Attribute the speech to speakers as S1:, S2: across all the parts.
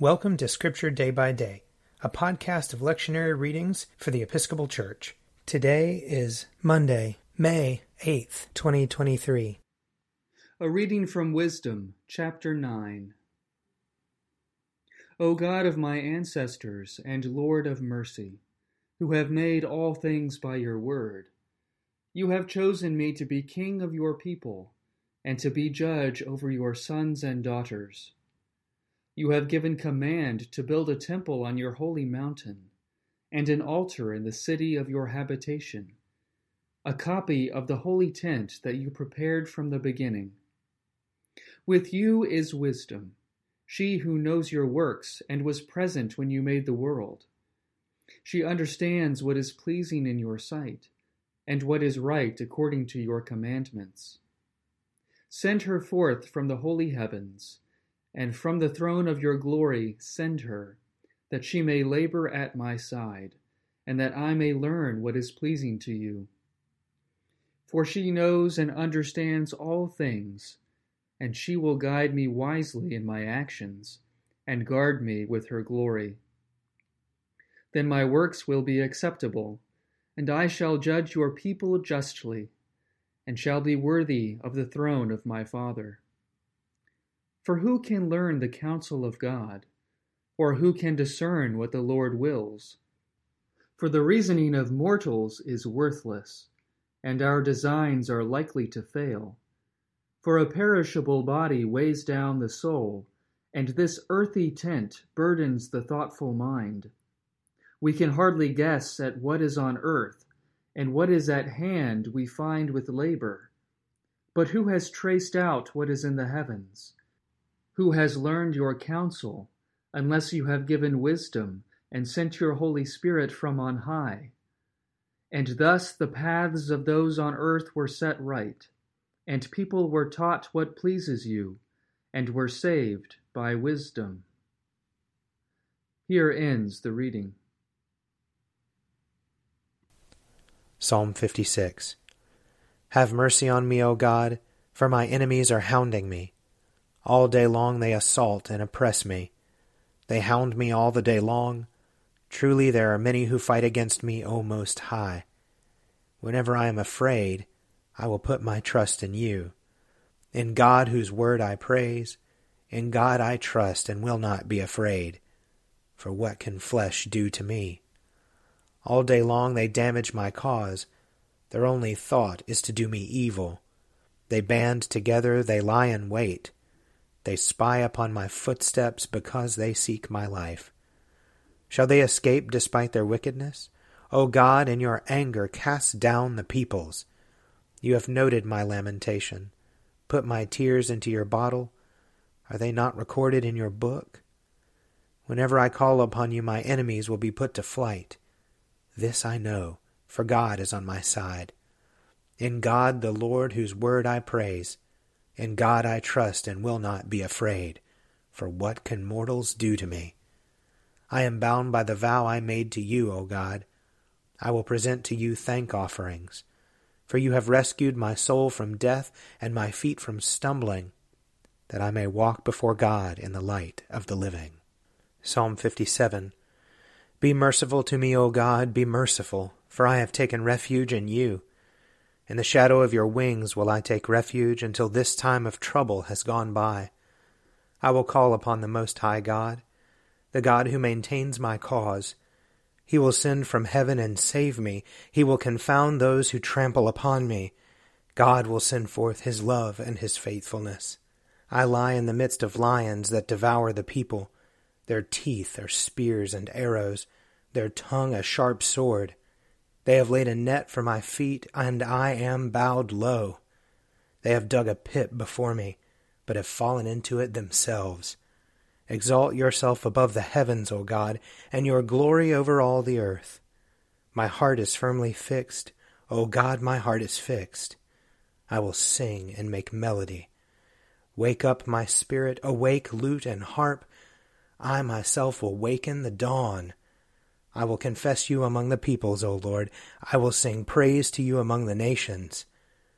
S1: Welcome to Scripture Day by Day, a podcast of lectionary readings for the Episcopal Church. Today is Monday, May 8th, 2023.
S2: A reading from Wisdom, chapter 9. O God of my ancestors and Lord of mercy, who have made all things by your word, you have chosen me to be king of your people and to be judge over your sons and daughters. You have given command to build a temple on your holy mountain, and an altar in the city of your habitation, a copy of the holy tent that you prepared from the beginning. With you is wisdom, she who knows your works and was present when you made the world. She understands what is pleasing in your sight, and what is right according to your commandments. Send her forth from the holy heavens and from the throne of your glory send her, that she may labor at my side, and that I may learn what is pleasing to you. For she knows and understands all things, and she will guide me wisely in my actions, and guard me with her glory. Then my works will be acceptable, and I shall judge your people justly, and shall be worthy of the throne of my Father. For who can learn the counsel of God? Or who can discern what the Lord wills? For the reasoning of mortals is worthless, and our designs are likely to fail. For a perishable body weighs down the soul, and this earthy tent burdens the thoughtful mind. We can hardly guess at what is on earth, and what is at hand we find with labor. But who has traced out what is in the heavens? Who has learned your counsel, unless you have given wisdom and sent your Holy Spirit from on high? And thus the paths of those on earth were set right, and people were taught what pleases you, and were saved by wisdom. Here ends the reading.
S1: Psalm 56 Have mercy on me, O God, for my enemies are hounding me. All day long they assault and oppress me. They hound me all the day long. Truly there are many who fight against me, O Most High. Whenever I am afraid, I will put my trust in you. In God whose word I praise, in God I trust and will not be afraid. For what can flesh do to me? All day long they damage my cause. Their only thought is to do me evil. They band together, they lie in wait. They spy upon my footsteps because they seek my life. Shall they escape despite their wickedness? O God, in your anger cast down the peoples. You have noted my lamentation. Put my tears into your bottle. Are they not recorded in your book? Whenever I call upon you, my enemies will be put to flight. This I know, for God is on my side. In God the Lord, whose word I praise, in God I trust and will not be afraid, for what can mortals do to me? I am bound by the vow I made to you, O God. I will present to you thank offerings, for you have rescued my soul from death and my feet from stumbling, that I may walk before God in the light of the living. Psalm 57 Be merciful to me, O God, be merciful, for I have taken refuge in you. In the shadow of your wings will I take refuge until this time of trouble has gone by. I will call upon the Most High God, the God who maintains my cause. He will send from heaven and save me. He will confound those who trample upon me. God will send forth his love and his faithfulness. I lie in the midst of lions that devour the people. Their teeth are spears and arrows, their tongue a sharp sword. They have laid a net for my feet, and I am bowed low. They have dug a pit before me, but have fallen into it themselves. Exalt yourself above the heavens, O God, and your glory over all the earth. My heart is firmly fixed. O God, my heart is fixed. I will sing and make melody. Wake up, my spirit, awake, lute and harp. I myself will waken the dawn. I will confess you among the peoples, O Lord. I will sing praise to you among the nations.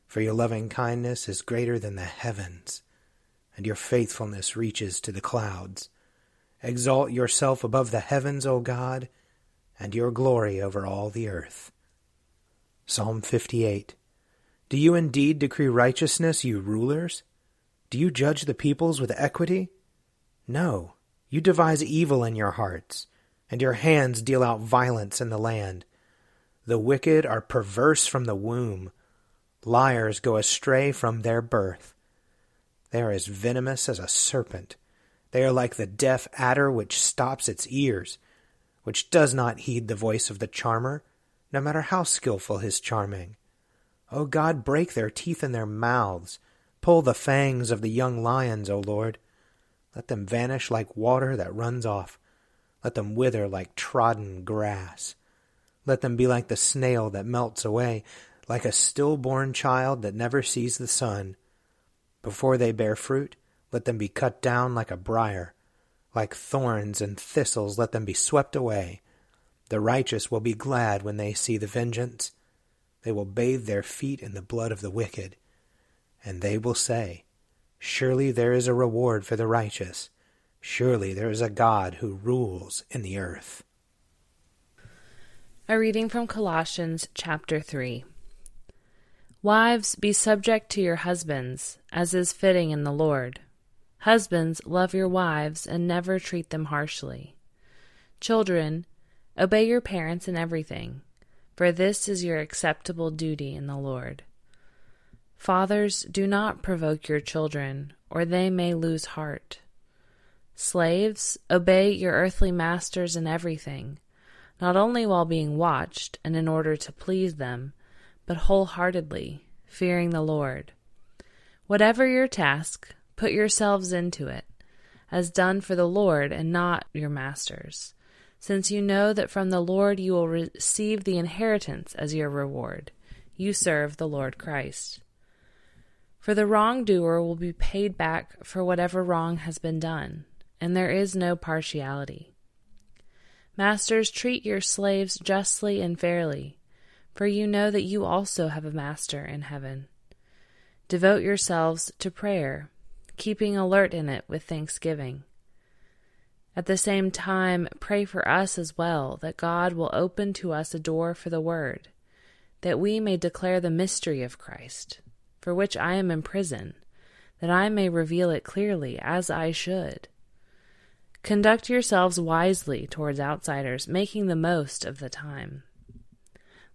S1: For your loving kindness is greater than the heavens, and your faithfulness reaches to the clouds. Exalt yourself above the heavens, O God, and your glory over all the earth. Psalm 58 Do you indeed decree righteousness, you rulers? Do you judge the peoples with equity? No, you devise evil in your hearts, and your hands deal out violence in the land. The wicked are perverse from the womb, liars go astray from their birth. They are as venomous as a serpent they are like the deaf adder which stops its ears, which does not heed the voice of the charmer, no matter how skilful his charming. O God, break their teeth in their mouths, pull the fangs of the young lions, O Lord. Let them vanish like water that runs off. Let them wither like trodden grass. Let them be like the snail that melts away, like a stillborn child that never sees the sun. Before they bear fruit, let them be cut down like a briar. Like thorns and thistles, let them be swept away. The righteous will be glad when they see the vengeance. They will bathe their feet in the blood of the wicked. And they will say, Surely there is a reward for the righteous. Surely there is a God who rules in the earth.
S3: A reading from Colossians chapter 3. Wives, be subject to your husbands, as is fitting in the Lord. Husbands, love your wives and never treat them harshly. Children, obey your parents in everything, for this is your acceptable duty in the Lord. Fathers, do not provoke your children, or they may lose heart. Slaves, obey your earthly masters in everything, not only while being watched and in order to please them, but wholeheartedly, fearing the Lord. Whatever your task, Put yourselves into it, as done for the Lord and not your masters, since you know that from the Lord you will receive the inheritance as your reward. You serve the Lord Christ. For the wrongdoer will be paid back for whatever wrong has been done, and there is no partiality. Masters, treat your slaves justly and fairly, for you know that you also have a master in heaven. Devote yourselves to prayer keeping alert in it with thanksgiving. At the same time, pray for us as well, that God will open to us a door for the word, that we may declare the mystery of Christ, for which I am in prison, that I may reveal it clearly as I should. Conduct yourselves wisely towards outsiders, making the most of the time.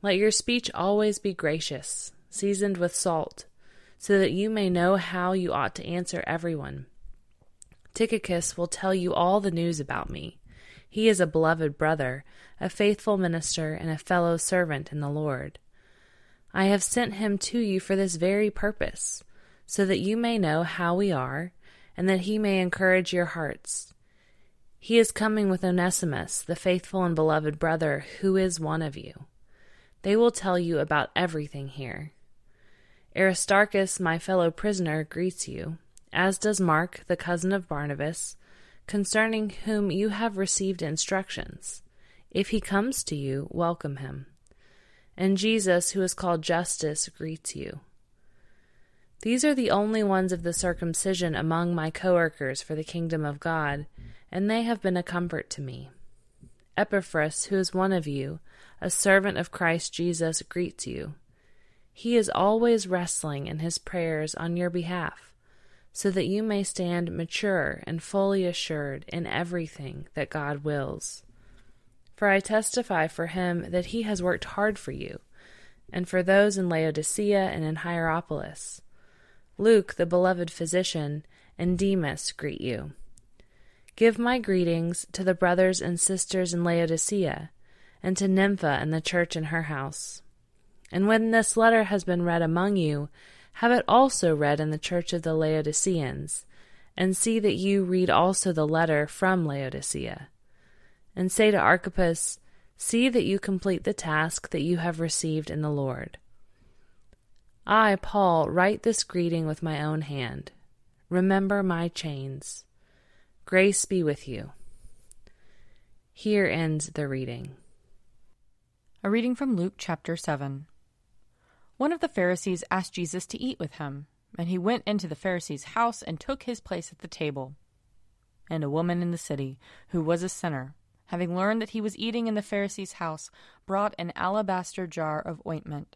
S3: Let your speech always be gracious, seasoned with salt so that you may know how you ought to answer everyone. Tychicus will tell you all the news about me. He is a beloved brother, a faithful minister, and a fellow servant in the Lord. I have sent him to you for this very purpose, so that you may know how we are, and that he may encourage your hearts. He is coming with Onesimus, the faithful and beloved brother, who is one of you. They will tell you about everything here. Aristarchus, my fellow prisoner, greets you, as does Mark, the cousin of Barnabas, concerning whom you have received instructions. If he comes to you, welcome him. And Jesus, who is called Justus, greets you. These are the only ones of the circumcision among my co-workers for the kingdom of God, and they have been a comfort to me. Epaphras, who is one of you, a servant of Christ Jesus, greets you. He is always wrestling in his prayers on your behalf, so that you may stand mature and fully assured in everything that God wills. For I testify for him that he has worked hard for you, and for those in Laodicea and in Hierapolis. Luke, the beloved physician, and Demas greet you. Give my greetings to the brothers and sisters in Laodicea, and to Nympha and the church in her house. And when this letter has been read among you, have it also read in the church of the Laodiceans, and see that you read also the letter from Laodicea. And say to Archippus, See that you complete the task that you have received in the Lord. I, Paul, write this greeting with my own hand. Remember my chains. Grace be with you. Here ends the reading.
S4: A reading from Luke chapter 7. One of the Pharisees asked Jesus to eat with him, and he went into the Pharisee's house and took his place at the table. and a woman in the city, who was a sinner, having learned that he was eating in the Pharisee's house, brought an alabaster jar of ointment.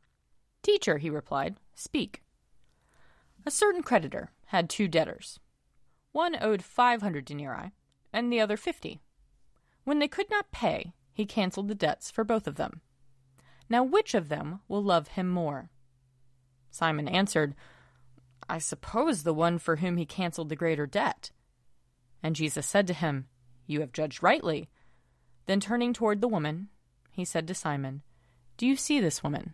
S4: Teacher, he replied, speak. A certain creditor had two debtors. One owed five hundred denarii, and the other fifty. When they could not pay, he cancelled the debts for both of them. Now, which of them will love him more? Simon answered, I suppose the one for whom he cancelled the greater debt. And Jesus said to him, You have judged rightly. Then turning toward the woman, he said to Simon, Do you see this woman?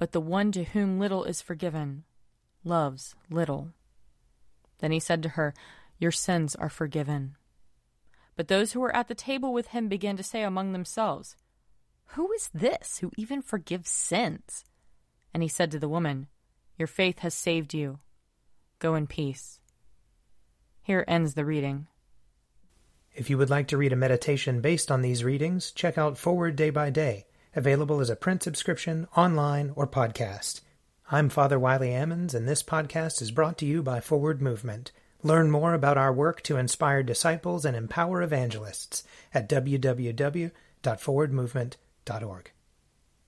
S4: But the one to whom little is forgiven loves little. Then he said to her, Your sins are forgiven. But those who were at the table with him began to say among themselves, Who is this who even forgives sins? And he said to the woman, Your faith has saved you. Go in peace. Here ends the reading.
S1: If you would like to read a meditation based on these readings, check out Forward Day by Day, available as a print subscription, online, or podcast. I'm Father Wiley Ammons, and this podcast is brought to you by Forward Movement. Learn more about our work to inspire disciples and empower evangelists at www.forwardmovement.org.